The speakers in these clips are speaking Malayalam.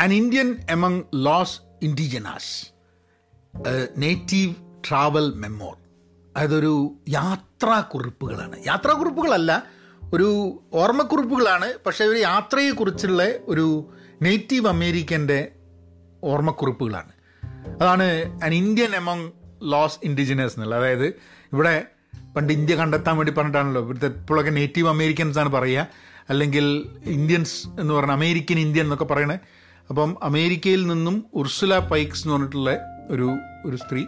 An Indian among Los Indigenas native travel memoir അതൊരു യാത്രാക്കുറിപ്പുകളാണ്. യാത്രാക്കുറിപ്പുകളല്ല ഒരു ഓർമ്മക്കുറിപ്പുകളാണ്. പക്ഷേ ഒരു യാത്രയെക്കുറിച്ചുള്ള ഒരു നേറ്റീവ് അമേരിക്കന്റെ ഓർമ്മക്കുറിപ്പുകളാണ്. അതാണ് an Indian among Los Indigenas എന്നുള്ളത് അതായത് ഇവിടെ പണ്ട് ഇന്ത്യ കണ്ടെത്താൻ വേണ്ടി പറഞ്ഞിട്ടാണല്ലോ. ഇവിടുത്തെ ഇപ്പോഴൊക്കെ നേറ്റീവ് അമേരിക്കൻസ് ആണ് പറയുക. അല്ലെങ്കിൽ ഇന്ത്യൻസ് എന്ന് പറഞ്ഞാൽ അമേരിക്കൻ ഇന്ത്യൻ എന്നൊക്കെ പറയണേ അപ്പം അമേരിക്കയിൽ നിന്നും ഉർസുല പൈക്സ് എന്ന് പറഞ്ഞിട്ടുള്ള ഒരു ഒരു സ്ത്രീ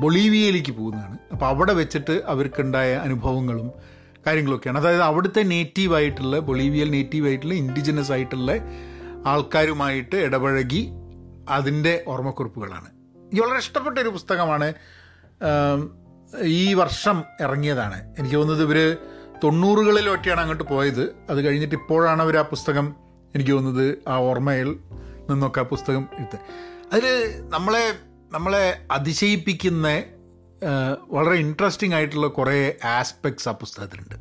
ബൊളീവിയയിലേക്ക് പോകുന്നതാണ്. അപ്പോൾ അവിടെ വെച്ചിട്ട് അവർക്കുണ്ടായ അനുഭവങ്ങളും കാര്യങ്ങളൊക്കെയാണ്. അതായത് അവിടുത്തെ നേറ്റീവായിട്ടുള്ള ബൊളീവിയൽ നേറ്റീവായിട്ടുള്ള ഇൻഡിജിനസ് ആയിട്ടുള്ള ആൾക്കാരുമായിട്ട് ഇടപഴകി അതിന്റെ ഓർമ്മക്കുറിപ്പുകളാണ്. എനിക്ക് വളരെ ഇഷ്ടപ്പെട്ട ഒരു പുസ്തകമാണ് ഈ വർഷം ഇറങ്ങിയതാണ്. എനിക്ക് തോന്നുന്നത് ഇവർ തൊണ്ണൂറുകളിലൊക്കെയാണ് അങ്ങോട്ട് പോയത്. അത് കഴിഞ്ഞിട്ട് ഇപ്പോഴാണ് അവർ ആ പുസ്തകം എനിക്ക് തോന്നുന്നത് ആ ഓർമ്മയിൽ നിന്നൊക്കെ ആ പുസ്തകം എടുത്ത് അതിൽ നമ്മളെ നമ്മളെ അതിശയിപ്പിക്കുന്ന വളരെ ഇൻട്രസ്റ്റിംഗ് ആയിട്ടുള്ള കുറേ ആസ്പെക്ട്സ് ആ പുസ്തകത്തിലുണ്ട്.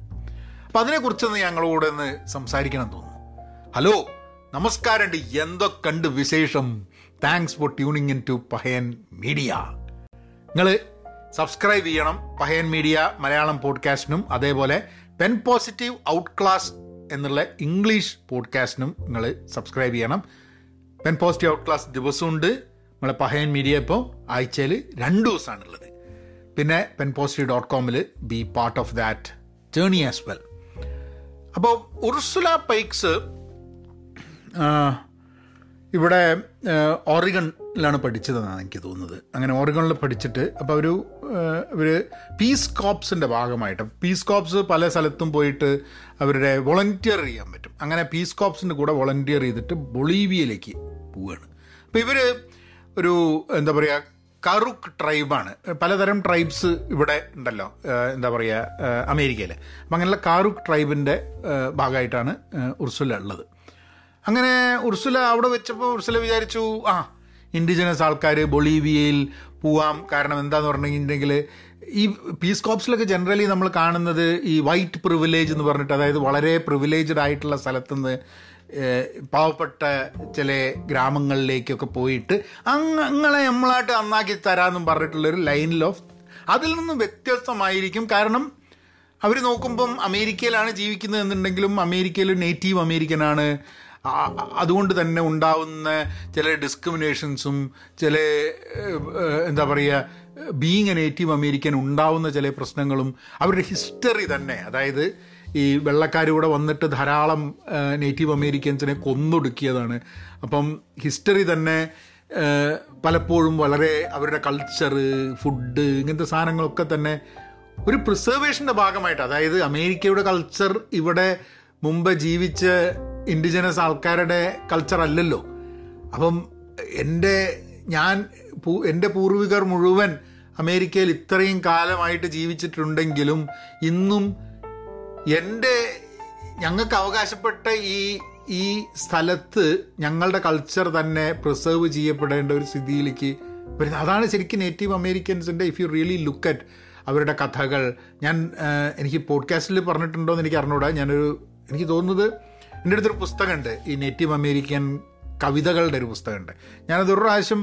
അപ്പം അതിനെക്കുറിച്ചൊന്ന് ഞങ്ങളോട് ഒന്ന് സംസാരിക്കണം തോന്നുന്നു. ഹലോ നമസ്കാരമുണ്ട് എന്തൊക്കെണ്ട് വിശേഷം? Thanks for tuning in to Pahayan media നിങ്ങൾ സബ്സ്ക്രൈബ് ചെയ്യണം. പഹയൻ മീഡിയ മലയാളം പോഡ്കാസ്റ്റിനും അതേപോലെ പെൻ പോസിറ്റീവ് ഔട്ട് ക്ലാസ് എന്നുള്ള ഇംഗ്ലീഷ് പോഡ്കാസ്റ്റിനും നിങ്ങൾ സബ്സ്ക്രൈബ് ചെയ്യണം. പെൻ പോസിറ്റീവ് ഔട്ട് ക്ലാസ് ദിവസമുണ്ട്. നമ്മളെ പഹയൻ മീഡിയ ഇപ്പോൾ ആഴ്ചയിൽ രണ്ട് ദിവസമാണുള്ളത് പിന്നെ pen positive dot കോമിൽ be part of that journey as well അപ്പോൾ ഉർസുല പൈക്സ് ഇവിടെ ഓറിഗണിലാണ് പഠിച്ചതെന്നാണ് എനിക്ക് തോന്നുന്നത്. അങ്ങനെ ഓറിഗണിൽ പഠിച്ചിട്ട് അപ്പോൾ ഒരു ഇവർ പീസ് കോപ്സിന്റെ ഭാഗമായിട്ട് പീസ് കോപ്സ് പല സ്ഥലത്തും പോയിട്ട് അവരുടെ വോളണ്ടിയർ ചെയ്യാൻ പറ്റും. അങ്ങനെ പീസ് കോപ്സിന്റെ കൂടെ വോളണ്ടിയർ ചെയ്തിട്ട് ബൊളീവിയയിലേക്ക് പോവുകയാണ്. അപ്പോൾ ഇവർ ഒരു എന്താ പറയുക കറുക്ക് ട്രൈബാണ്. പലതരം ട്രൈബ്സ് ഇവിടെ ഉണ്ടല്ലോ എന്താ പറയുക അമേരിക്കയിൽ അപ്പം അങ്ങനെയുള്ള കാറുക്ക് ട്രൈബിന്റെ ഭാഗമായിട്ടാണ് ഉർസുല ഉള്ളത്. അങ്ങനെ ഉർസുല അവിടെ വെച്ചപ്പോൾ ഉർസുല വിചാരിച്ചു ആ ഇൻഡിജിനസ് ആൾക്കാർ ബൊളീവിയയിൽ പോവാം. കാരണം എന്താന്ന് പറഞ്ഞിട്ടുണ്ടെങ്കിൽ ഈ പീസ് കോപ്സിലൊക്കെ ജനറലി നമ്മൾ കാണുന്നത് ഈ വൈറ്റ് പ്രിവിലേജ് എന്ന് പറഞ്ഞിട്ട് അതായത് വളരെ പ്രിവിലേജ്ഡ് ആയിട്ടുള്ള സ്ഥലത്തുനിന്ന് പാവപ്പെട്ട ചില ഗ്രാമങ്ങളിലേക്കൊക്കെ പോയിട്ട് അങ്ങ് അങ്ങളെ നമ്മളായിട്ട് നന്നാക്കി തരാമെന്നും പറഞ്ഞിട്ടുള്ളൊരു ലൈനിൽ ഓഫ് അതിൽ നിന്നും വ്യത്യസ്തമായിരിക്കും. കാരണം അവർ നോക്കുമ്പം അമേരിക്കയിലാണ് ജീവിക്കുന്നത് എന്നുണ്ടെങ്കിലും അമേരിക്കയിൽ നേറ്റീവ് അമേരിക്കനാണ് അതുകൊണ്ട് തന്നെ ഉണ്ടാവുന്ന ചില ഡിസ്ക്രിമിനേഷൻസും ചില എന്താ പറയുക ബീങ് എ നേറ്റീവ് അമേരിക്കൻ ഉണ്ടാവുന്ന ചില പ്രശ്നങ്ങളും അവരുടെ ഹിസ്റ്ററി തന്നെ. അതായത് ഈ വെള്ളക്കാർ ഇവിടെ വന്നിട്ട് ധാരാളം നേറ്റീവ് അമേരിക്കൻസിനെ കൊന്നൊടുക്കിയതാണ്. അപ്പം ഹിസ്റ്ററി തന്നെ പലപ്പോഴും വളരെ അവരുടെ കൾച്ചർ ഫുഡ് ഇങ്ങനത്തെ സാധനങ്ങളൊക്കെ തന്നെ ഒരു പ്രിസർവേഷന്റെ ഭാഗമായിട്ട് അതായത് അമേരിക്കയുടെ കൾച്ചർ ഇവിടെ മുമ്പ് ജീവിച്ച ഇൻഡിജിനസ് ആൾക്കാരുടെ കൾച്ചർ അല്ലല്ലോ. അപ്പം എന്റെ ഞാൻ എന്റെ പൂർവികർ മുഴുവൻ അമേരിക്കയിൽ ഇത്രയും കാലമായിട്ട് ജീവിച്ചിട്ടുണ്ടെങ്കിലും ഇന്നും എന്റെ ഞങ്ങൾക്ക് അവകാശപ്പെട്ട ഈ ഈ സ്ഥലത്ത് ഞങ്ങളുടെ കൾച്ചർ തന്നെ പ്രിസർവ് ചെയ്യപ്പെടേണ്ട ഒരു സ്ഥിതിയിലേക്ക് വരുന്നത്. അതാണ് ശരിക്കും native അമേരിക്കൻസിന്റെ if you really look at അവരുടെ കഥകൾ. ഞാൻ എനിക്ക് പോഡ്കാസ്റ്റിൽ പറഞ്ഞിട്ടുണ്ടോ എന്ന് എനിക്ക് അറിഞ്ഞൂടാ. ഞാനൊരു എനിക്ക് തോന്നുന്നത് എന്റെ അടുത്തൊരു പുസ്തകമുണ്ട്. ഈ നേറ്റീവ് അമേരിക്കൻ കവിതകളുടെ ഒരു പുസ്തകമുണ്ട്. ഞാനത് ഒരു പ്രാവശ്യം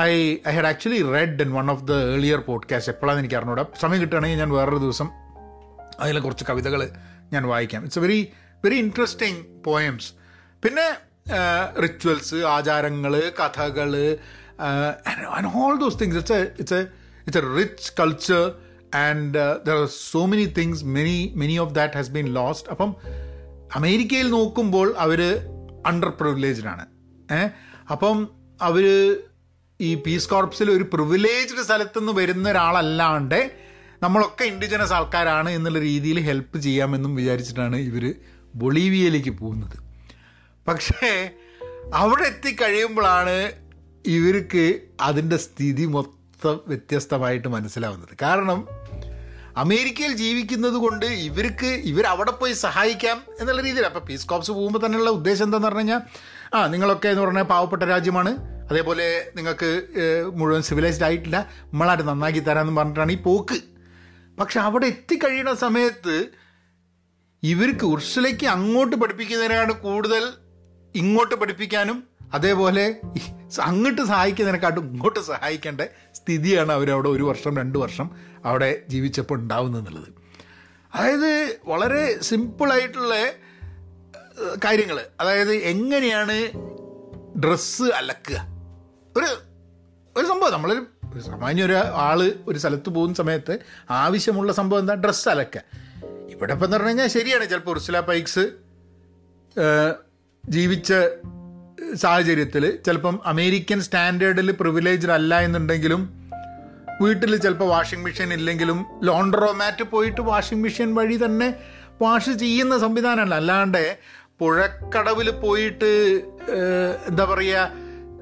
I I had actually read in one of the earlier podcast എപ്പോഴാണ് എനിക്ക് അറിഞ്ഞൂടാ. സമയം കിട്ടുകയാണെങ്കിൽ ഞാൻ വേറൊരു ദിവസം അതിലെ കുറച്ച് കവിതകൾ ഞാൻ വായിക്കാം. It's a very very interesting poems പിന്നെ റിച്വൽസ് ആചാരങ്ങൾ കഥകൾ and all those things it's a it's a it's a rich culture and there are so many things many many of that has been lost അപ്പം അമേരിക്കയിൽ നോക്കുമ്പോൾ അവർ അണ്ടർ പ്രിവിലേജ്ഡ് ഏഹ് അപ്പം അവർ ഈ പീസ് കോർപ്സിൽ ഒരു പ്രിവിലേജ്ഡ് സ്ഥലത്തുനിന്ന് വരുന്ന ഒരാളല്ലാണ്ട് നമ്മളൊക്കെ ഇൻഡിജിനസ് ആൾക്കാരാണ് എന്നുള്ള രീതിയിൽ ഹെൽപ്പ് ചെയ്യാമെന്നും വിചാരിച്ചിട്ടാണ് ഇവർ ബൊളീവിയയിലേക്ക് പോകുന്നത്. പക്ഷേ അവിടെ എത്തിക്കഴിയുമ്പോഴാണ് ഇവർക്ക് അതിന്റെ സ്ഥിതി മൊത്തം വ്യത്യസ്തമായിട്ട് മനസ്സിലാവുന്നത്. കാരണം അമേരിക്കയിൽ ജീവിക്കുന്നത് കൊണ്ട് ഇവർക്ക് ഇവർ അവിടെ പോയി സഹായിക്കാം എന്നുള്ള രീതിയിൽ. അപ്പോൾ പീസ് കോപ്സ് പോകുമ്പോൾ തന്നെയുള്ള ഉദ്ദേശം എന്താണെന്ന് പറഞ്ഞു കഴിഞ്ഞാൽ ആ നിങ്ങളൊക്കെ എന്ന് പറഞ്ഞാൽ പാവപ്പെട്ട രാജ്യമാണ്. അതേപോലെ നിങ്ങൾക്ക് മുഴുവൻ സിവിലൈസ്ഡ് ആയിട്ടില്ല. നമ്മളായിട്ട് നന്നാക്കി തരാമെന്ന് പറഞ്ഞിട്ടാണ് ഈ പോക്ക്. പക്ഷെ അവിടെ എത്തിക്കഴിയുന്ന സമയത്ത് ഇവർക്ക് ഉർസലയ്ക്ക് അങ്ങോട്ട് പഠിപ്പിക്കുന്നതിനാണ് കൂടുതൽ ഇങ്ങോട്ട് പഠിപ്പിക്കാനും അതേപോലെ അങ്ങോട്ട് സഹായിക്കുന്നതിനെക്കാട്ടും ഇങ്ങോട്ട് സഹായിക്കേണ്ട സ്ഥിതിയാണ് അവരവിടെ ഒരു വർഷം രണ്ട് വർഷം അവിടെ ജീവിച്ചപ്പോൾ ഉണ്ടാവുന്നത് എന്നുള്ളത്. അതായത് വളരെ സിമ്പിളായിട്ടുള്ള കാര്യങ്ങൾ അതായത് എങ്ങനെയാണ് ഡ്രസ്സ് അലക്കുക? ഒരു ഒരു സംഭവം. നമ്മളൊരു സാമാന്യ ഒരു ആൾ ഒരു സ്ഥലത്ത് പോകുന്ന സമയത്ത് ആവശ്യമുള്ള സംഭവം എന്താ? ഡ്രസ്സ് അലക്കുക. ഇവിടെ ഇപ്പം എന്ന് പറഞ്ഞു കഴിഞ്ഞാൽ ശരിയാണ്. ചിലപ്പോൾ ഉർസുല പൈക്സ് ജീവിച്ച സാഹചര്യത്തിൽ ചിലപ്പം അമേരിക്കൻ സ്റ്റാൻഡേർഡിൽ പ്രിവിലേജ്ഡ് അല്ല എന്നുണ്ടെങ്കിലും വീട്ടിൽ ചിലപ്പോൾ വാഷിംഗ് മെഷീൻ ഇല്ലെങ്കിലും ലോണ്ടറോമാറ്റ് പോയിട്ട് വാഷിംഗ് മെഷീൻ വഴി തന്നെ വാഷ് ചെയ്യുന്ന സംവിധാനമല്ല. അല്ലാണ്ട് പുഴക്കടവിൽ പോയിട്ട് എന്താ പറയുക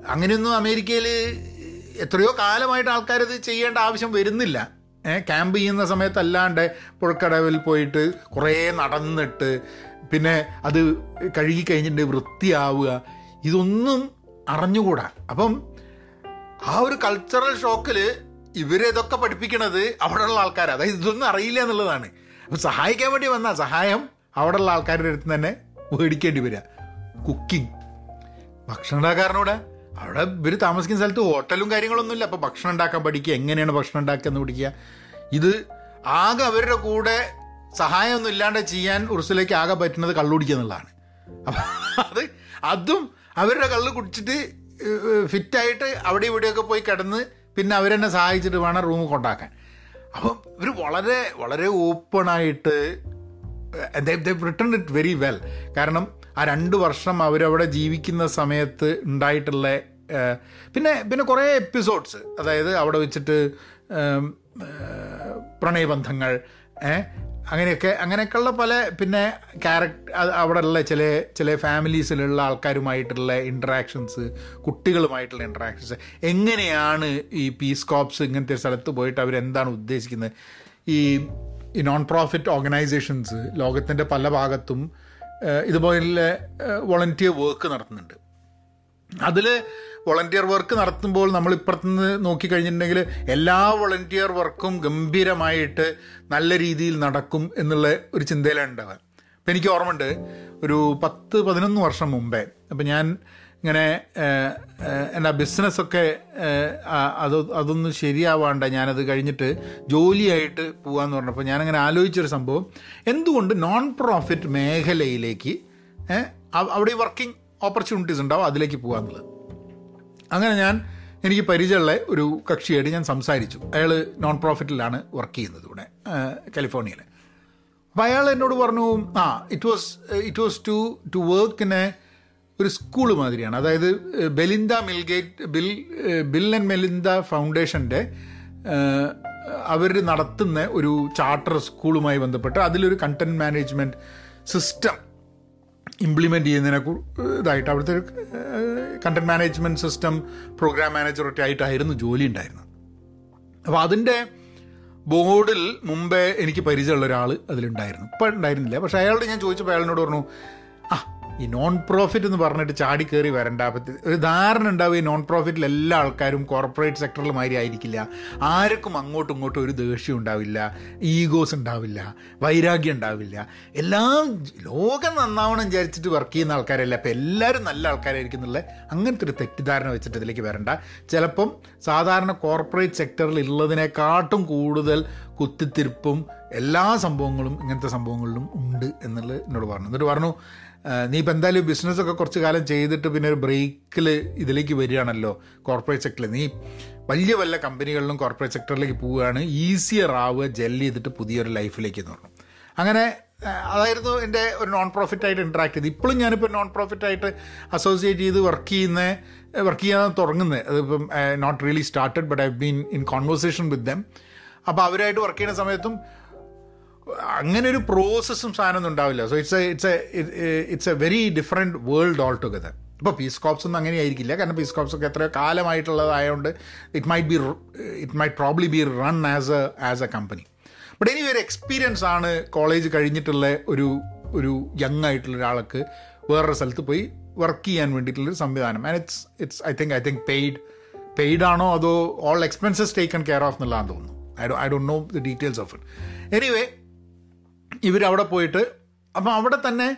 അങ്ങനെയൊന്നും അമേരിക്കയിൽ എത്രയോ കാലമായിട്ട് ആൾക്കാരത് ചെയ്യേണ്ട ആവശ്യം വരുന്നില്ല. ക്യാമ്പ് ചെയ്യുന്ന സമയത്തല്ലാണ്ട് പുഴക്കടവിൽ പോയിട്ട് കുറേ നടന്നിട്ട് പിന്നെ അത് കഴുകി കഴിഞ്ഞിട്ട് വൃത്തിയാവുക. ഇതൊന്നും അറിഞ്ഞുകൂടാ. അപ്പം ആ ഒരു കൾച്ചറൽ ഷോക്കിൽ ഇവരിതൊക്കെ പഠിപ്പിക്കണത് അവിടെയുള്ള ആൾക്കാർ അതായത് ഇതൊന്നും അറിയില്ല എന്നുള്ളതാണ്. അപ്പം സഹായിക്കാൻ വേണ്ടി വന്ന സഹായം അവിടെയുള്ള ആൾക്കാരുടെ അടുത്ത് തന്നെ മേടിക്കേണ്ടി വരിക കുക്കിംഗ് ഭക്ഷണം ഉണ്ടാക്കാരനോടെ അവിടെ ഇവർ താമസിക്കുന്ന സ്ഥലത്ത് ഹോട്ടലും കാര്യങ്ങളൊന്നുമില്ല. അപ്പോൾ ഭക്ഷണം ഉണ്ടാക്കാൻ പഠിക്കുക എങ്ങനെയാണ് ഭക്ഷണം ഉണ്ടാക്കുക എന്ന് പഠിക്കുക. ഇത് ആകെ അവരുടെ കൂടെ സഹായമൊന്നും ഇല്ലാണ്ട് ചെയ്യാൻ ഉറുസിലേക്ക് ആകെ പറ്റുന്നത് കള്ളുടിക്കുക എന്നുള്ളതാണ്. അപ്പം അത് അതും അവരുടെ കള്ള് കുടിച്ചിട്ട് ഫിറ്റായിട്ട് അവിടെ ഇവിടെയൊക്കെ പോയി കിടന്ന് പിന്നെ അവരെന്നെ സഹായിച്ചിട്ട് വേണം റൂം കൊണ്ടാക്കാൻ അപ്പം ഇവർ വളരെ വളരെ ഓപ്പണായിട്ട് റിട്ടേൺ ഇറ്റ് വെരി വെൽ കാരണം ആ രണ്ട് വർഷം അവരവിടെ ജീവിക്കുന്ന സമയത്ത് ഉണ്ടായിട്ടുള്ള പിന്നെ പിന്നെ കുറേ എപ്പിസോഡ്സ് അതായത് അവിടെ വെച്ചിട്ട് പ്രണയബന്ധങ്ങൾ അങ്ങനെയൊക്കെ അങ്ങനെയൊക്കെയുള്ള പല പിന്നെ ക്യാരക്ടർ അവിടെയുള്ള ചില ചില ഫാമിലീസിലുള്ള ആൾക്കാരുമായിട്ടുള്ള ഇൻട്രാക്ഷൻസ് കുട്ടികളുമായിട്ടുള്ള ഇൻട്രാക്ഷൻസ് എങ്ങനെയാണ് ഈ പീസ് കോപ്സ് ഇങ്ങനത്തെ സ്ഥലത്ത് പോയിട്ട് അവരെന്താണ് ഉദ്ദേശിക്കുന്നത്? ഈ ഈ നോൺ പ്രോഫിറ്റ് ഓർഗനൈസേഷൻസ് ലോകത്തിന്റെ പല ഭാഗത്തും ഇതുപോലെ വോളണ്ടിയർ വർക്ക് നടത്തുന്നുണ്ട്. അതിൽ വോളണ്ടിയർ വർക്ക് നടത്തുമ്പോൾ നമ്മൾ ഇപ്പുറത്തുനിന്ന് നോക്കിക്കഴിഞ്ഞിട്ടുണ്ടെങ്കിൽ എല്ലാ വോളണ്ടിയർ വർക്കും ഗംഭീരമായിട്ട് നല്ല രീതിയിൽ നടക്കും എന്നുള്ള ഒരു ചിന്തയിലാണ് ഉണ്ടാവുക അപ്പം എനിക്ക് ഓർമ്മയുണ്ട് ഒരു പത്ത് പതിനൊന്ന് വർഷം മുമ്പേ അപ്പം ഞാൻ ഇങ്ങനെ എന്റെ ബിസിനസ്സൊക്കെ അത് അതൊന്നും ശരിയാവാണ്ട ഞാനത് കഴിഞ്ഞിട്ട് ജോലിയായിട്ട് പോകാമെന്ന് പറഞ്ഞപ്പോൾ ഞാനങ്ങനെ ആലോചിച്ചൊരു സംഭവം. എന്തുകൊണ്ട് നോൺ പ്രോഫിറ്റ് മേഖലയിലേക്ക് അവിടെ വർക്കിംഗ് ഓപ്പർച്യൂണിറ്റീസ് ഉണ്ടാവും അതിലേക്ക് പോകുക എന്നുള്ളത്. അങ്ങനെ ഞാൻ എനിക്ക് പരിചയമുള്ള ഒരു കക്ഷിയായിട്ട് ഞാൻ സംസാരിച്ചു. അയാൾ നോൺ പ്രോഫിറ്റിലാണ് വർക്ക് ചെയ്യുന്നത് ഇവിടെ കാലിഫോർണിയയിൽ അപ്പോൾ അയാൾ എന്നോട് പറഞ്ഞു ആ it was it was to to work in a ഒരു സ്കൂൾ മാതിരിയാണ്. അതായത് Belinda Milgate Bill Bill and Melinda ഫൗണ്ടേഷന്റെ അവർ നടത്തുന്ന ഒരു ചാർട്ടർ സ്കൂളുമായി ബന്ധപ്പെട്ട് അതിലൊരു കണ്ടന്റ് മാനേജ്മെന്റ് സിസ്റ്റം ഇംപ്ലിമെന്റ് ചെയ്യുന്നതിനെ ഇതായിട്ട് അവിടുത്തെ ഒരു കണ്ടന്റ് മാനേജ്മെന്റ് സിസ്റ്റം പ്രോഗ്രാം മാനേജറൊക്കെ ആയിട്ടായിരുന്നു ജോലി ഉണ്ടായിരുന്നത്. അപ്പോൾ അതിന്റെ ബോർഡിൽ മുമ്പേ എനിക്ക് പരിചയമുള്ള ഒരാൾ അതിലുണ്ടായിരുന്നു. ഇപ്പം ഉണ്ടായിരുന്നില്ല. പക്ഷേ അയാളോട് ഞാൻ ചോദിച്ചപ്പോൾ അയാളിനോട് പറഞ്ഞു ആ ഈ നോൺ പ്രോഫിറ്റ് എന്ന് പറഞ്ഞിട്ട് ചാടി കയറി വരണ്ട. ഒരു ധാരണ ഉണ്ടാവും ഈ നോൺ പ്രോഫിറ്റിൽ എല്ലാ ആൾക്കാരും കോർപ്പറേറ്റ് സെക്ടറിൽ മാതിരി ആയിരിക്കില്ല. ആർക്കും അങ്ങോട്ടും ഇങ്ങോട്ടും ഒരു ദേഷ്യം ഉണ്ടാവില്ല. ഈഗോസ് ഉണ്ടാവില്ല. വൈരാഗ്യം ഉണ്ടാവില്ല. എല്ലാം ലോകം നന്നാവണം വിചാരിച്ചിട്ട് വർക്ക് ചെയ്യുന്ന ആൾക്കാരല്ല. അപ്പം എല്ലാവരും നല്ല ആൾക്കാരായിരിക്കും എന്നുള്ള അങ്ങനത്തെ ഒരു തെറ്റിദ്ധാരണ വെച്ചിട്ട് ഇതിലേക്ക് വരണ്ട. ചിലപ്പം സാധാരണ കോർപ്പറേറ്റ് സെക്ടറിൽ ഉള്ളതിനെക്കാട്ടും കൂടുതൽ കുത്തിത്തിരിപ്പും എല്ലാ സംഭവങ്ങളും ഇങ്ങനത്തെ സംഭവങ്ങളിലും ഉണ്ട് എന്നുള്ളത് എന്നോട് പറഞ്ഞു. എന്നിട്ട് പറഞ്ഞു "ആ, നീ ഇപ്പം എന്തായാലും ബിസിനസ്സൊക്കെ കുറച്ച് കാലം ചെയ്തിട്ട് പിന്നെ ഒരു ബ്രേക്കിൽ ഇതിലേക്ക് വരികയാണല്ലോ കോർപ്പറേറ്റ് സെക്ടറിൽ നീ വലിയ വല്ല കമ്പനികളിലും കോർപ്പറേറ്റ് സെക്ടറിലേക്ക് പോവുകയാണ് ഈസിയർ ആവുക ജെൽ ചെയ്തിട്ട് പുതിയൊരു ലൈഫിലേക്ക് എന്ന് പറഞ്ഞു. അങ്ങനെ അതായിരുന്നു എന്റെ ഒരു നോൺ പ്രോഫിറ്റ് ആയിട്ട് ഇൻട്രാക്ട് ചെയ്ത് ഇപ്പോഴും ഞാനിപ്പോൾ നോൺ പ്രോഫിറ്റ് ആയിട്ട് അസോസിയേറ്റ് ചെയ്ത് വർക്ക് ചെയ്യുന്ന വർക്ക് ചെയ്യാൻ തുടങ്ങുന്നത് അതിപ്പം not really started but I been in conversation with them അപ്പോൾ അവരായിട്ട് വർക്ക് ചെയ്യുന്ന സമയത്തും അങ്ങനെ ഒരു പ്രോസസ്സും സാധനമൊന്നും ഉണ്ടാവില്ല. So it's it's a it's a very different world altogether ഇപ്പോൾ പീസ് കോപ്സ് ഒന്നും അങ്ങനെ ആയിരിക്കില്ല. കാരണം പീസ് കോപ്സ് ഒക്കെ എത്രയോ കാലമായിട്ടുള്ളതായതുകൊണ്ട് it might be it might probably be run as a as a company but ഇനി ഒരു എക്സ്പീരിയൻസ് ആണ് കോളേജ് കഴിഞ്ഞിട്ടുള്ള ഒരു ഒരു യങ് ആയിട്ടുള്ള ഒരാൾക്ക് വേറൊരു സ്ഥലത്ത് പോയി വർക്ക് ചെയ്യാൻ വേണ്ടിയിട്ടുള്ളൊരു സംവിധാനം. And it's it's I think I think paid paid ആണോ അതോ all expenses taken care of എന്നുള്ളതാണെന്ന് തോന്നുന്നു. I do I do know the details of it anyway ഇവരവിടെ പോയിട്ട് അപ്പം അവിടെ തന്നെ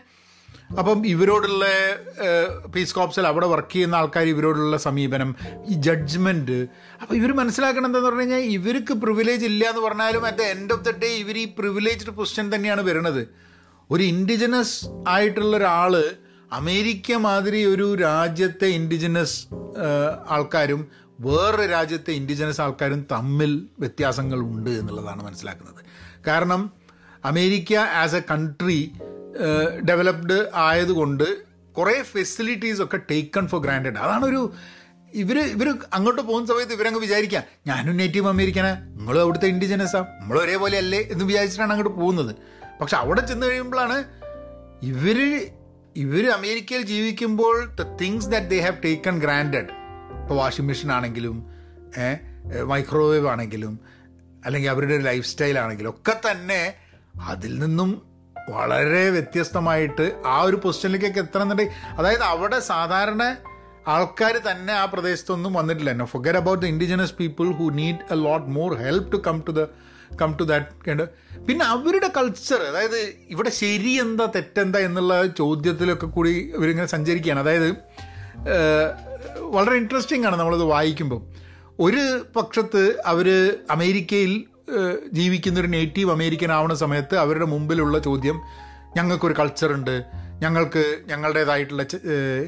അപ്പം ഇവരോടുള്ള പീസ് കോപ്സിൽ അവിടെ വർക്ക് ചെയ്യുന്ന ആൾക്കാർ ഇവരോടുള്ള സമീപനം ഈ ജഡ്ജ്മെന്റ് അപ്പോൾ ഇവർ മനസ്സിലാക്കണം എന്താന്ന് പറഞ്ഞു കഴിഞ്ഞാൽ ഇവർക്ക് പ്രിവിലേജ് ഇല്ല എന്ന് പറഞ്ഞാലും at the end of the day ഇവർ ഈ പ്രിവിലേജ്ഡ് പൊസിഷൻ തന്നെയാണ് വരുന്നത്. ഒരു ഇൻഡിജിനസ് ആയിട്ടുള്ള ഒരാൾ അമേരിക്ക മാതിരി ഒരു രാജ്യത്തെ ഇൻഡിജിനസ് ആൾക്കാരും വേറൊരു രാജ്യത്തെ ഇൻഡിജിനസ് ആൾക്കാരും തമ്മിൽ വ്യത്യാസങ്ങൾ ഉണ്ട് എന്നുള്ളതാണ് മനസ്സിലാക്കുന്നത്. കാരണം America as a country developed ആയതുകൊണ്ട് കുറേ ഫെസിലിറ്റീസ് ഒക്കെ ടേക്കൺ ഫോർ ഗ്രാൻഡഡ് അതാണൊരു ഇവർ ഇവർ അങ്ങോട്ട് പോകുന്ന സമയത്ത് ഇവരങ്ങ് വിചാരിക്കാം ഞാനും നേറ്റീവ് അമേരിക്കനാ നിങ്ങളും അവിടുത്തെ ഇൻഡിജിനസാ നമ്മൾ ഒരേപോലെ അല്ലേ എന്ന് വിചാരിച്ചിട്ടാണ് അങ്ങോട്ട് പോകുന്നത്. പക്ഷെ അവിടെ ചെന്ന് കഴിയുമ്പോഴാണ് ഇവർ ഇവർ അമേരിക്കയിൽ ജീവിക്കുമ്പോൾ the things that they have taken granted ഇപ്പോൾ വാഷിംഗ് മെഷീൻ ആണെങ്കിലും മൈക്രോവേവ് ആണെങ്കിലും അല്ലെങ്കിൽ അവരുടെ ലൈഫ് സ്റ്റൈൽ ആണെങ്കിലും ഒക്കെ തന്നെ അതിൽ നിന്നും വളരെ വ്യത്യസ്തമായിട്ട് ആ ഒരു പൊസിഷനിലേക്കൊക്കെ എത്തണമെന്നുണ്ടെങ്കിൽ അതായത് അവിടെ സാധാരണ ആൾക്കാർ തന്നെ ആ പ്രദേശത്തൊന്നും വന്നിട്ടില്ല. എന്നെ ഫൊഗർ about the indigenous people who need a lot more help to come to the come to that പിന്നെ അവരുടെ കൾച്ചർ അതായത് ഇവിടെ ശരി എന്താ തെറ്റെന്താ എന്നുള്ള ചോദ്യത്തിലൊക്കെ കൂടി ഇവരിങ്ങനെ സഞ്ചരിക്കുകയാണ്. അതായത് വളരെ ഇൻട്രസ്റ്റിംഗ് ആണ് നമ്മളത് വായിക്കുമ്പോൾ ഒരു പക്ഷത്ത് അവർ അമേരിക്കയിൽ ജീവിക്കുന്ന ഒരു നേറ്റീവ് അമേരിക്കൻ ആവുന്ന സമയത്ത് അവരുടെ മുമ്പിലുള്ള ചോദ്യം ഞങ്ങൾക്കൊരു കൾച്ചറുണ്ട് ഞങ്ങൾക്ക് ഞങ്ങളുടേതായിട്ടുള്ള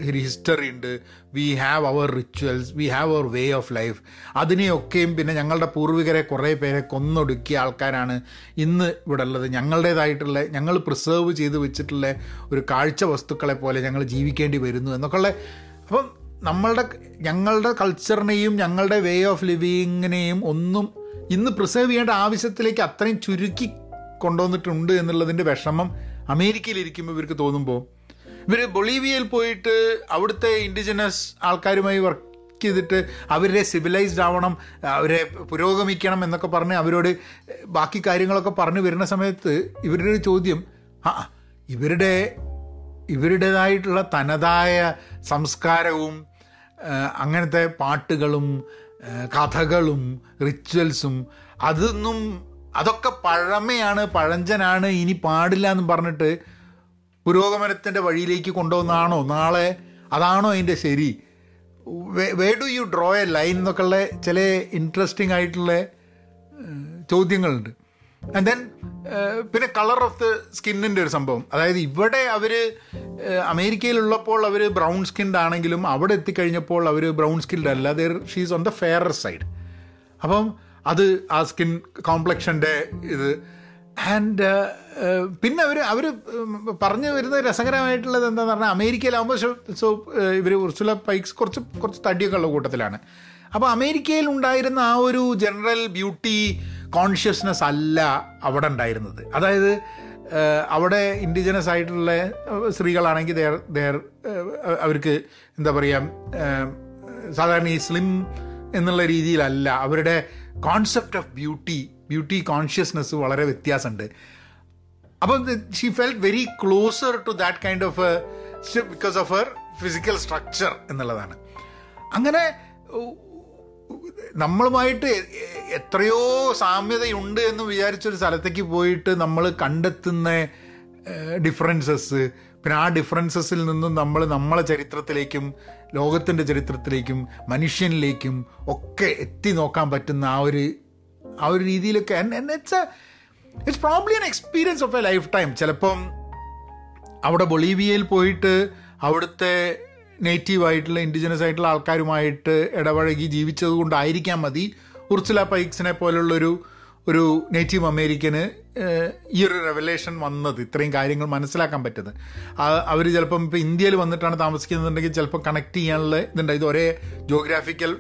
ഒരു ഹിസ്റ്ററി ഉണ്ട്. We have our rituals we have our way of life അതിനെയൊക്കെയും പിന്നെ ഞങ്ങളുടെ പൂർവികരെ കുറേ പേരെ കൊന്നൊടുക്കിയ ആൾക്കാരാണ് ഇന്ന് ഇവിടെ ഉള്ളത് ഞങ്ങളുടേതായിട്ടുള്ള ഞങ്ങൾ പ്രിസേർവ് ചെയ്ത് വെച്ചിട്ടുള്ള ഒരു കാഴ്ച വസ്തുക്കളെ പോലെ ഞങ്ങൾ ജീവിക്കേണ്ടി വരുന്നു എന്നൊക്കെയുള്ള അപ്പം നമ്മളുടെ ഞങ്ങളുടെ കൾച്ചറിനെയും ഞങ്ങളുടെ വേ ഓഫ് ലിവിങ്ങിനെയും ഒന്നും ഇന്ന് പ്രിസേർവ് ചെയ്യേണ്ട ആവശ്യത്തിലേക്ക് അത്രയും ചുരുക്കി കൊണ്ടുവന്നിട്ടുണ്ട് എന്നുള്ളതിന്റെ വിഷമം അമേരിക്കയിലിരിക്കുമ്പോൾ ഇവർക്ക് തോന്നുമ്പോൾ ഇവർ ബൊളീവിയയിൽ പോയിട്ട് അവിടുത്തെ ഇൻഡിജിനസ് ആൾക്കാരുമായി വർക്ക് ചെയ്തിട്ട് അവരെ സിവിലൈസ്ഡ് ആവണം അവരെ പുരോഗമിക്കണം എന്നൊക്കെ പറഞ്ഞ് അവരോട് ബാക്കി കാര്യങ്ങളൊക്കെ പറഞ്ഞു വരുന്ന സമയത്ത് ഇവരുടെ ഒരു ചോദ്യം ആ ഇവരുടെ ഇവരുടേതായിട്ടുള്ള തനതായ സംസ്കാരവും അങ്ങനത്തെ പാട്ടുകളും കഥകളും റിച്വൽസും അതൊന്നും അതൊക്കെ പഴമയാണ് പഴഞ്ചനാണ് ഇനി പാടില്ല എന്ന് പറഞ്ഞിട്ട് പുരോഗമനത്തിന്റെ വഴിയിലേക്ക് കൊണ്ടുവന്നാണോ നാളെ അതാണോ അതിന്റെ ശരി? Way do you draw a line എന്നൊക്കെയുള്ള ചില ഇൻട്രസ്റ്റിംഗ് ആയിട്ടുള്ള ചോദ്യങ്ങളുണ്ട്. ആൻഡ് ദെൻ പിന്നെ കളർ ഓഫ് ദ സ്കിന്നിന്റെ ഒരു സംഭവം. അതായത് ഇവിടെ അവർ അമേരിക്കയിലുള്ളപ്പോൾ അവർ ബ്രൗൺ സ്കിൻഡ് ആണെങ്കിലും അവിടെ എത്തിക്കഴിഞ്ഞപ്പോൾ അവർ ബ്രൗൺ സ്കിൻഡ് അല്ല. There she's on the fairer side അപ്പം അത് ആ സ്കിൻ കോംപ്ലക്ഷന്റെ ഇത്. ആൻഡ് പിന്നെ അവർ അവർ പറഞ്ഞു വരുന്ന രസകരമായിട്ടുള്ളത് എന്താണെന്ന് പറഞ്ഞാൽ അമേരിക്കയിലാകുമ്പോൾ സോ ഇവർ ഉർസുല പൈക്സ് കുറച്ച് കുറച്ച് തടിയൊക്കെ ഉള്ള കൂട്ടത്തിലാണ്. അപ്പോൾ അമേരിക്കയിൽ ഉണ്ടായിരുന്ന ആ ഒരു ജനറൽ ബ്യൂട്ടി കോൺഷ്യസ്നെസ് അല്ല അവിടെ ഉണ്ടായിരുന്നത്. അതായത് അവിടെ ഇൻഡിജിനസ് ആയിട്ടുള്ള സ്ത്രീകളാണെങ്കിൽ ദേർ ദേർ അവർക്ക് എന്താ പറയുക സാധാരണ ഈ സ്ലിം എന്നുള്ള രീതിയിലല്ല. അവരുടെ concept of beauty beauty consciousness വളരെ വ്യത്യാസമുണ്ട്. അപ്പം she felt very closer to that kind of because of her physical structure എന്നുള്ളതാണ്. അങ്ങനെ നമ്മളുമായിട്ട് എത്രയോ സാമ്യതയുണ്ട് എന്ന് വിചാരിച്ചൊരു സ്ഥലത്തേക്ക് പോയിട്ട് നമ്മൾ കണ്ടെത്തുന്ന ഡിഫറൻസസ് പിന്നെ ആ ഡിഫറൻസസിൽ നിന്നും നമ്മൾ നമ്മളെ ചരിത്രത്തിലേക്കും ലോകത്തിന്റെ ചരിത്രത്തിലേക്കും മനുഷ്യനിലേക്കും ഒക്കെ എത്തി നോക്കാൻ പറ്റുന്ന ആ ഒരു ആ ഒരു രീതിയിലൊക്കെ. It's it's probably an experience of a lifetime ചിലപ്പം അവിടെ ബൊളീവിയയിൽ പോയിട്ട് അവിടുത്തെ നേറ്റീവ് ആയിട്ടുള്ള ഇൻഡിജിനസ് ആയിട്ടുള്ള ആൾക്കാരുമായിട്ട് ഇടപഴകി ജീവിച്ചത് കൊണ്ടായിരിക്കാം മതി. ഉർസുല പൈക്സിനെ പോലുള്ളൊരു ഒരു നേറ്റീവ് അമേരിക്കന് ഈ ഒരു റെവലേഷൻ വന്നത് ഇത്രയും കാര്യങ്ങൾ മനസ്സിലാക്കാൻ പറ്റുന്നത്. അവർ ചിലപ്പം ഇപ്പോൾ ഇന്ത്യയിൽ വന്നിട്ടാണ് താമസിക്കുന്നുണ്ടെങ്കിൽ ചിലപ്പോൾ കണക്ട് ചെയ്യാനുള്ള ഇതുണ്ട്. ഇത് ഒരേ geographical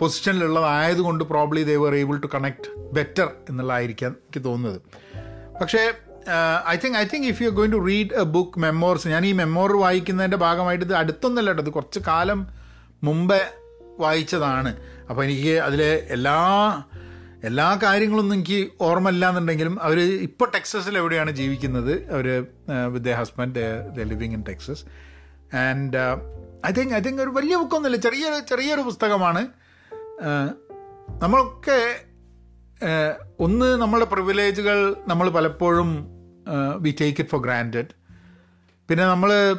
പൊസിഷനിലുള്ളതായതുകൊണ്ട് probably they able to connect better എന്നുള്ളതായിരിക്കാം എനിക്ക് തോന്നുന്നത്. പക്ഷേ I think I think if you going to read a book memoirs ഞാൻ ഈ മെമ്മോർ വായിക്കുന്നതിന്റെ ഭാഗമായിട്ട് ഇത് അടുത്തൊന്നല്ല കേട്ടോ. ഇത് കുറച്ച് കാലം മുമ്പേ വായിച്ചതാണ്. അപ്പോൾ എനിക്ക് അതിലെ എല്ലാ എല്ലാ കാര്യങ്ങളൊന്നും എനിക്ക് ഓർമ്മയില്ല എന്നുണ്ടെങ്കിലും അവർ ഇപ്പോൾ ടെക്സസിൽ എവിടെയാണ് ജീവിക്കുന്നത്? അവർ with the husband the living in Texas and I think I think ഒരു വലിയ ബുക്കൊന്നുമില്ല. ചെറിയൊരു ചെറിയൊരു പുസ്തകമാണ്. നമ്മളൊക്കെ ഒന്ന് നമ്മുടെ പ്രിവിലേജുകൾ നമ്മൾ പലപ്പോഴും we take it for granted പിന്നെ നമ്മൾ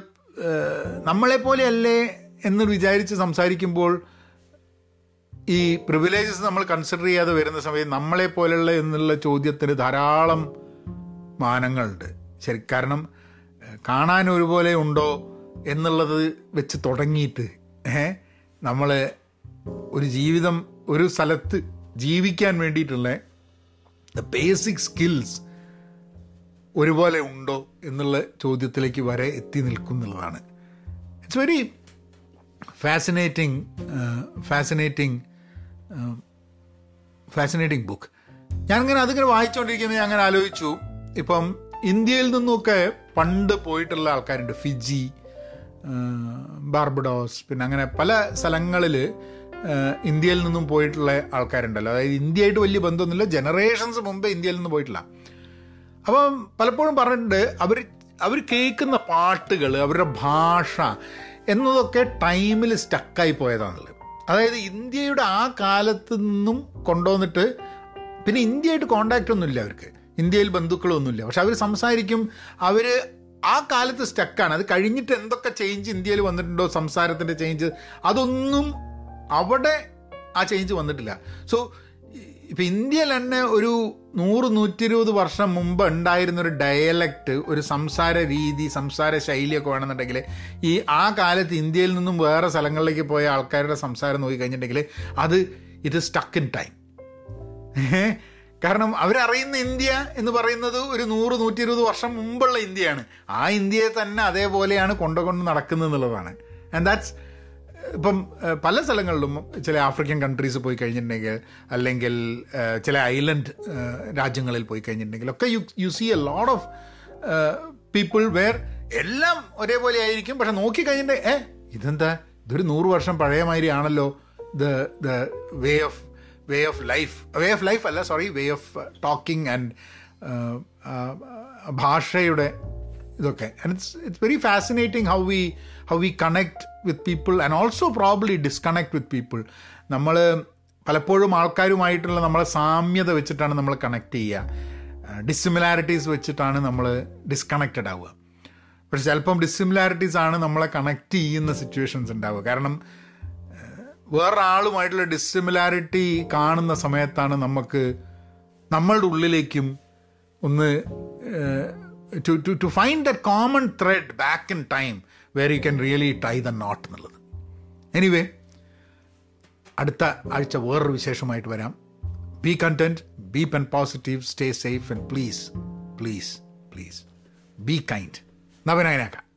നമ്മളെപ്പോലെയല്ലേ എന്ന് വിചാരിച്ച് സംസാരിക്കുമ്പോൾ ഈ പ്രിവിലേജസ് നമ്മൾ കൺസിഡർ ചെയ്യാതെ വരുന്ന സമയത്ത് നമ്മളെ പോലെയുള്ള എന്നുള്ള ചോദ്യത്തിന് ധാരാളം മാനങ്ങളുണ്ട്. ശരി കാരണം കാണാൻ ഒരുപോലെ ഉണ്ടോ എന്നുള്ളത് വെച്ച് തുടങ്ങിയിട്ട് നമ്മൾ ഒരു ജീവിതം ഒരു സ്ഥലത്ത് ജീവിക്കാൻ വേണ്ടിയിട്ടുള്ള ദ ബേസിക് സ്കിൽസ് ഒരുപോലെ ഉണ്ടോ എന്നുള്ള ചോദ്യത്തിലേക്ക് വരെ എത്തി നിൽക്കുന്നുള്ളതാണ്. It's very fascinating fascinating fascinating book ഞാനിങ്ങനെ അതിങ്ങനെ വായിച്ചുകൊണ്ടിരിക്കുന്നത് ഞാൻ അങ്ങനെ ആലോചിച്ചു. ഇപ്പം ഇന്ത്യയിൽ നിന്നൊക്കെ പണ്ട് പോയിട്ടുള്ള ആൾക്കാരുണ്ട്. ഫിജി ബാർബഡോസ് പിന്നെ അങ്ങനെ പല സ്ഥലങ്ങളിൽ ഇന്ത്യയിൽ നിന്നും പോയിട്ടുള്ള ആൾക്കാരുണ്ടല്ലോ. അതായത് ഇന്ത്യയായിട്ട് വലിയ ബന്ധമൊന്നുമില്ല. ജനറേഷൻസ് മുമ്പേ ഇന്ത്യയിൽ നിന്ന് പോയിട്ടില്ല. അപ്പം പലപ്പോഴും പറഞ്ഞിട്ടുണ്ട് അവർ അവർ കേൾക്കുന്ന പാട്ടുകൾ അവരുടെ ഭാഷ എന്നതൊക്കെ ടൈമിൽ സ്റ്റക്കായി പോയതാണുള്ളത്. അതായത് ഇന്ത്യയുടെ ആ കാലത്ത് നിന്നും കൊണ്ടുവന്നിട്ട് പിന്നെ ഇന്ത്യയായിട്ട് കോണ്ടാക്റ്റ് ഒന്നുമില്ല അവർക്ക്. ഇന്ത്യയിൽ ബന്ധുക്കളൊന്നുമില്ല. പക്ഷെ അവർ സംസാരിക്കും അവർ ആ കാലത്ത് സ്റ്റക്കാണ്. അത് കഴിഞ്ഞിട്ട് എന്തൊക്കെ ചേഞ്ച് ഇന്ത്യയിൽ വന്നിട്ടുണ്ടോ സംസാരത്തിന്റെ ചേഞ്ച് അതൊന്നും അവിടെ ആ ചേഞ്ച് വന്നിട്ടില്ല. സോ ഇപ്പം ഇന്ത്യയിൽ തന്നെ ഒരു നൂറ് നൂറ്റി ഇരുപത് വർഷം മുമ്പ് ഉണ്ടായിരുന്ന ഒരു ഡയലക്റ്റ് ഒരു സംസാര രീതി സംസാര ശൈലിയൊക്കെ വേണമെന്നുണ്ടെങ്കിൽ ഈ ആ കാലത്ത് ഇന്ത്യയിൽ നിന്നും വേറെ സ്ഥലങ്ങളിലേക്ക് പോയ ആൾക്കാരുടെ സംസാരം നോക്കി കഴിഞ്ഞിട്ടുണ്ടെങ്കിൽ അത് ഇത് സ്റ്റക്ക് ഇൻ ടൈം കാരണം അവരറിയുന്ന ഇന്ത്യ എന്ന് പറയുന്നത് ഒരു നൂറ് നൂറ്റി ഇരുപത് വർഷം മുമ്പുള്ള ഇന്ത്യയാണ്. ആ ഇന്ത്യയെ തന്നെ അതേപോലെയാണ് കൊണ്ടുകൊണ്ട് നടക്കുന്നത് എന്നുള്ളതാണ്. ആൻഡ് ദാറ്റ്സ് ഇപ്പം പല സ്ഥലങ്ങളിലും ചില ആഫ്രിക്കൻ കൺട്രീസ് പോയി കഴിഞ്ഞിട്ടുണ്ടെങ്കിൽ അല്ലെങ്കിൽ ചില ഐലൻഡ് രാജ്യങ്ങളിൽ പോയി കഴിഞ്ഞിട്ടുണ്ടെങ്കിൽ ഒക്കെ you you see a load of people where എല്ലാം ഒരേപോലെ ആയിരിക്കും. പക്ഷെ നോക്കി കഴിഞ്ഞിട്ട് ഏ ഇതെന്താ? ഇതൊരു നൂറ് വർഷം പഴയ മാതിരി ആണല്ലോ. The the way of way of life way of life അല്ല sorry way of talking and ഭാഷയുടെ ഇതൊക്കെ. And it's it's very fascinating how we how we connect with people and also probably disconnect with people നമ്മൾ പലപ്പോഴും ആൾക്കാരുമായിട്ടുള്ള നമ്മളെ സാമ്യത വെച്ചിട്ടാണ് നമ്മൾ കണക്ട് ചെയ്യുക. ഡിസിമിലാരിറ്റീസ് വെച്ചിട്ടാണ് നമ്മൾ ഡിസ്കണക്റ്റഡ് ആവുക. പക്ഷെ ചിലപ്പം ഡിസിമിലാരിറ്റീസ് ആണ് നമ്മളെ കണക്ട് ചെയ്യുന്ന സിറ്റുവേഷൻസ് ഉണ്ടാവുക. കാരണം വേറൊരാളുമായിട്ടുള്ള ഡിസിമിലാരിറ്റി കാണുന്ന സമയത്താണ് നമുക്ക് നമ്മളുടെ ഉള്ളിലേക്കും ഒന്ന് to to to find a common thread back in time where you can really tie the knot എന്നുള്ളത്. എനിവേ അടുത്ത ആഴ്ച വേറൊരു വിശേഷമായിട്ട് വരാം. Be content be pen positive stay safe and please please please be kind നവനായനാക്കാം.